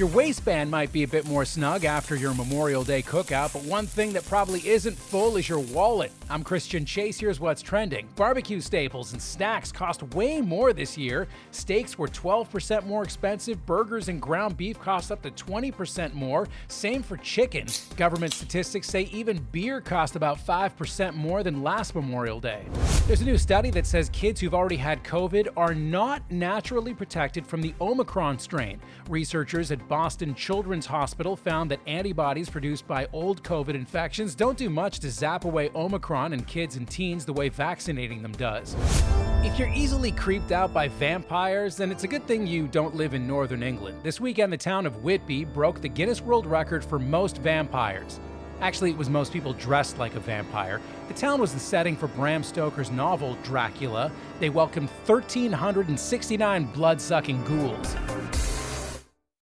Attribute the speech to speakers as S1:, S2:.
S1: Your waistband might be a bit more snug after your Memorial Day cookout, but one thing that probably isn't full is your wallet. I'm Christian Chase. Here's what's trending. Barbecue staples and snacks cost way more this year. Steaks were 12% more expensive. Burgers and ground beef cost up to 20% more. Same for chicken. Government statistics say even beer cost about 5% more than last Memorial Day. There's a new study that says kids who've already had COVID are not naturally protected from the Omicron strain. Researchers at Boston Children's Hospital found that antibodies produced by old COVID infections don't do much to zap away Omicron in kids and teens the way vaccinating them does. If you're easily creeped out by vampires, then it's a good thing you don't live in northern England. This weekend, the town of Whitby broke the Guinness World Record for most vampires. Actually, it was most people dressed like a vampire. The town was the setting for Bram Stoker's novel Dracula. They welcomed 1,369 blood sucking ghouls.